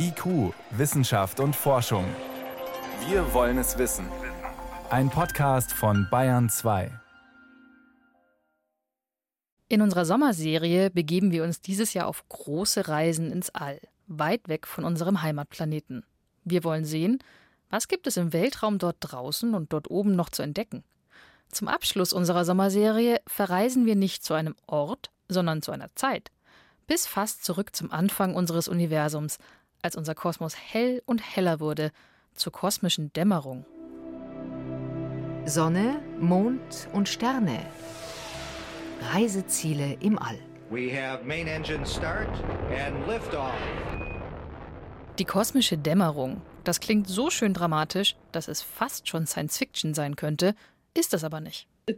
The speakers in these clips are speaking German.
IQ, Wissenschaft und Forschung. Wir wollen es wissen. Ein Podcast von Bayern 2. In unserer Sommerserie begeben wir uns dieses Jahr auf große Reisen ins All, weit weg von unserem Heimatplaneten. Wir wollen sehen, was gibt es im Weltraum dort draußen und dort oben noch zu entdecken. Zum Abschluss unserer Sommerserie verreisen wir nicht zu einem Ort, sondern zu einer Zeit. Bis fast zurück zum Anfang unseres Universums, als unser Kosmos hell und heller wurde, zur kosmischen Dämmerung. Sonne, Mond und Sterne. Reiseziele im All. Die kosmische Dämmerung, das klingt so schön dramatisch, dass es fast schon Science Fiction sein könnte, ist es aber nicht. Die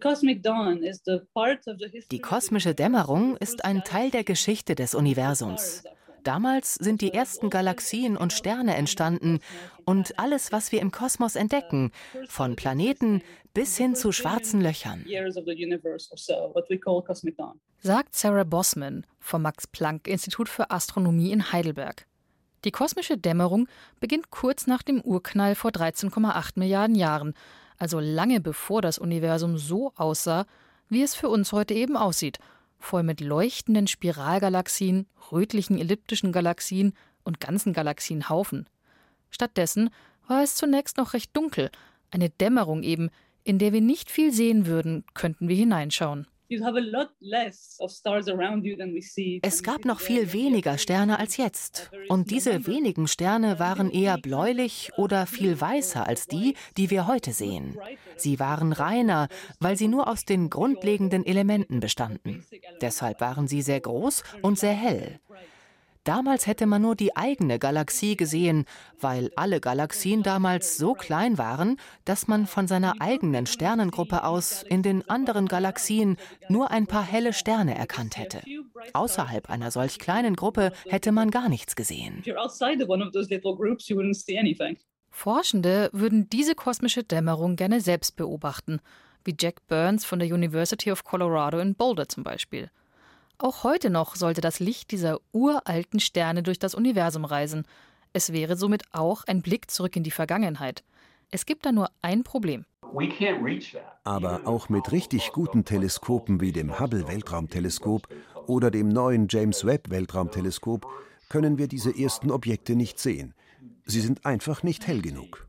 kosmische Dämmerung ist ein Teil der Geschichte des Universums. Damals sind die ersten Galaxien und Sterne entstanden und alles, was wir im Kosmos entdecken, von Planeten bis hin zu schwarzen Löchern. Sagt Sarah Bossman vom Max-Planck-Institut für Astronomie in Heidelberg. Die kosmische Dämmerung beginnt kurz nach dem Urknall vor 13,8 Milliarden Jahren, also lange bevor das Universum so aussah, wie es für uns heute eben aussieht – voll mit leuchtenden Spiralgalaxien, rötlichen elliptischen Galaxien und ganzen Galaxienhaufen. Stattdessen war es zunächst noch recht dunkel, eine Dämmerung eben, in der wir nicht viel sehen würden, könnten wir hineinschauen. Es gab noch viel weniger Sterne als jetzt. Und diese wenigen Sterne waren eher bläulich oder viel weißer als die, die wir heute sehen. Sie waren reiner, weil sie nur aus den grundlegenden Elementen bestanden. Deshalb waren sie sehr groß und sehr hell. Damals hätte man nur die eigene Galaxie gesehen, weil alle Galaxien damals so klein waren, dass man von seiner eigenen Sternengruppe aus in den anderen Galaxien nur ein paar helle Sterne erkannt hätte. Außerhalb einer solch kleinen Gruppe hätte man gar nichts gesehen. Forschende würden diese kosmische Dämmerung gerne selbst beobachten, wie Jack Burns von der University of Colorado in Boulder zum Beispiel. Auch heute noch sollte das Licht dieser uralten Sterne durch das Universum reisen. Es wäre somit auch ein Blick zurück in die Vergangenheit. Es gibt da nur ein Problem. Aber auch mit richtig guten Teleskopen wie dem Hubble Weltraumteleskop oder dem neuen James Webb Weltraumteleskop können wir diese ersten Objekte nicht sehen. Sie sind einfach nicht hell genug.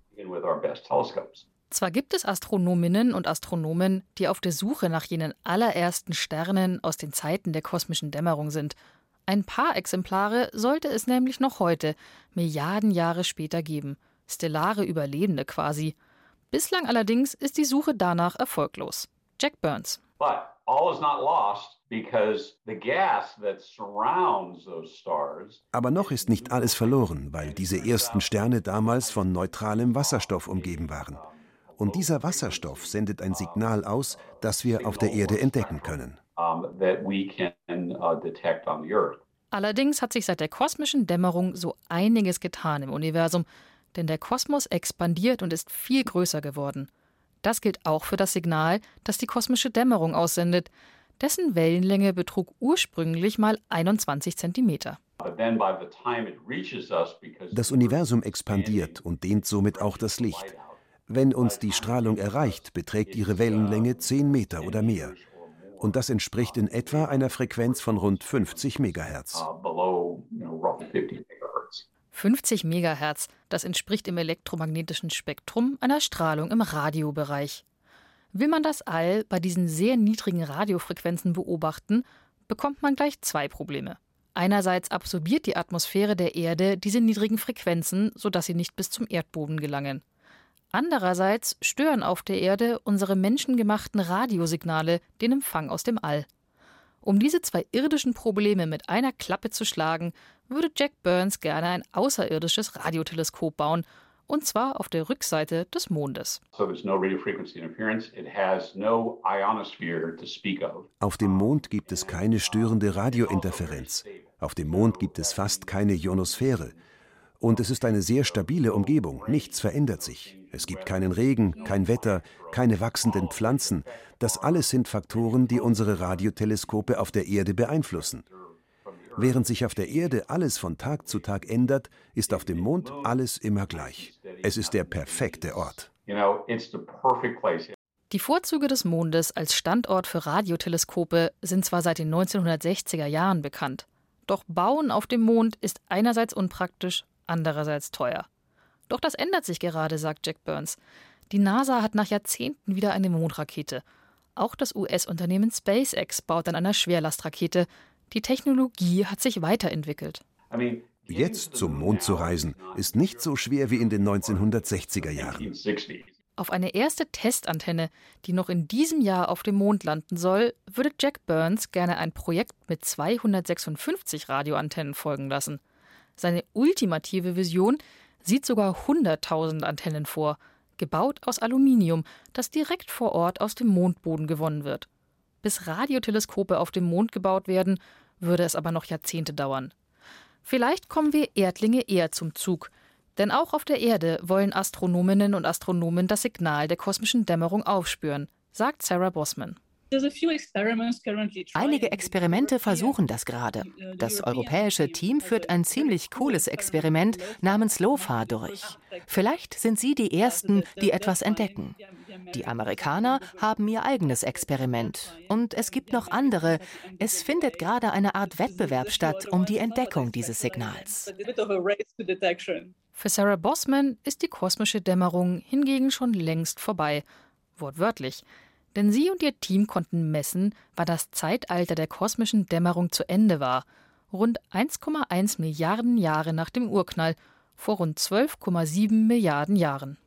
Zwar gibt es Astronominnen und Astronomen, die auf der Suche nach jenen allerersten Sternen aus den Zeiten der kosmischen Dämmerung sind. Ein paar Exemplare sollte es nämlich noch heute, Milliarden Jahre später geben. Stellare Überlebende quasi. Bislang allerdings ist die Suche danach erfolglos. Jack Burns. Aber noch ist nicht alles verloren, weil diese ersten Sterne damals von neutralem Wasserstoff umgeben waren. Und dieser Wasserstoff sendet ein Signal aus, das wir auf der Erde entdecken können. Uh, Allerdings hat sich seit der kosmischen Dämmerung so einiges getan im Universum, denn der Kosmos expandiert und ist viel größer geworden. Das gilt auch für das Signal, das die kosmische Dämmerung aussendet. Dessen Wellenlänge betrug ursprünglich mal 21 Zentimeter. Das Universum expandiert und dehnt somit auch das Licht. Wenn uns die Strahlung erreicht, beträgt ihre Wellenlänge 10 Meter oder mehr. Und das entspricht in etwa einer Frequenz von rund 50 Megahertz. 50 Megahertz, das entspricht im elektromagnetischen Spektrum einer Strahlung im Radiobereich. Will man das All bei diesen sehr niedrigen Radiofrequenzen beobachten, bekommt man gleich zwei Probleme. Einerseits absorbiert die Atmosphäre der Erde diese niedrigen Frequenzen, sodass sie nicht bis zum Erdboden gelangen. Andererseits stören auf der Erde unsere menschengemachten Radiosignale den Empfang aus dem All. Um diese zwei irdischen Probleme mit einer Klappe zu schlagen, würde Jack Burns gerne ein außerirdisches Radioteleskop bauen, und zwar auf der Rückseite des Mondes. Auf dem Mond gibt es keine störende Radiointerferenz. Auf dem Mond gibt es fast keine Ionosphäre. Und es ist eine sehr stabile Umgebung, nichts verändert sich. Es gibt keinen Regen, kein Wetter, keine wachsenden Pflanzen. Das alles sind Faktoren, die unsere Radioteleskope auf der Erde beeinflussen. Während sich auf der Erde alles von Tag zu Tag ändert, ist auf dem Mond alles immer gleich. Es ist der perfekte Ort. Die Vorzüge des Mondes als Standort für Radioteleskope sind zwar seit den 1960er Jahren bekannt, doch Bauen auf dem Mond ist einerseits unpraktisch, andererseits teuer. Doch das ändert sich gerade, sagt Jack Burns. Die NASA hat nach Jahrzehnten wieder eine Mondrakete. Auch das US-Unternehmen SpaceX baut an einer Schwerlastrakete. Die Technologie hat sich weiterentwickelt. Jetzt zum Mond zu reisen, ist nicht so schwer wie in den 1960er Jahren. Auf eine erste Testantenne, die noch in diesem Jahr auf dem Mond landen soll, würde Jack Burns gerne ein Projekt mit 256 Radioantennen folgen lassen. Seine ultimative Vision sieht sogar 100.000 Antennen vor, gebaut aus Aluminium, das direkt vor Ort aus dem Mondboden gewonnen wird. Bis Radioteleskope auf dem Mond gebaut werden, würde es aber noch Jahrzehnte dauern. Vielleicht kommen wir Erdlinge eher zum Zug, denn auch auf der Erde wollen Astronominnen und Astronomen das Signal der kosmischen Dämmerung aufspüren, sagt Sarah Bosman. Einige Experimente versuchen das gerade. Das europäische Team führt ein ziemlich cooles Experiment namens LOFA durch. Vielleicht sind sie die Ersten, die etwas entdecken. Die Amerikaner haben ihr eigenes Experiment. Und es gibt noch andere. Es findet gerade eine Art Wettbewerb statt um die Entdeckung dieses Signals. Für Sarah Bosman ist die kosmische Dämmerung hingegen schon längst vorbei. Wortwörtlich. Denn sie und ihr Team konnten messen, wann das Zeitalter der kosmischen Dämmerung zu Ende war, rund 1,1 Milliarden Jahre nach dem Urknall, vor rund 12,7 Milliarden Jahren.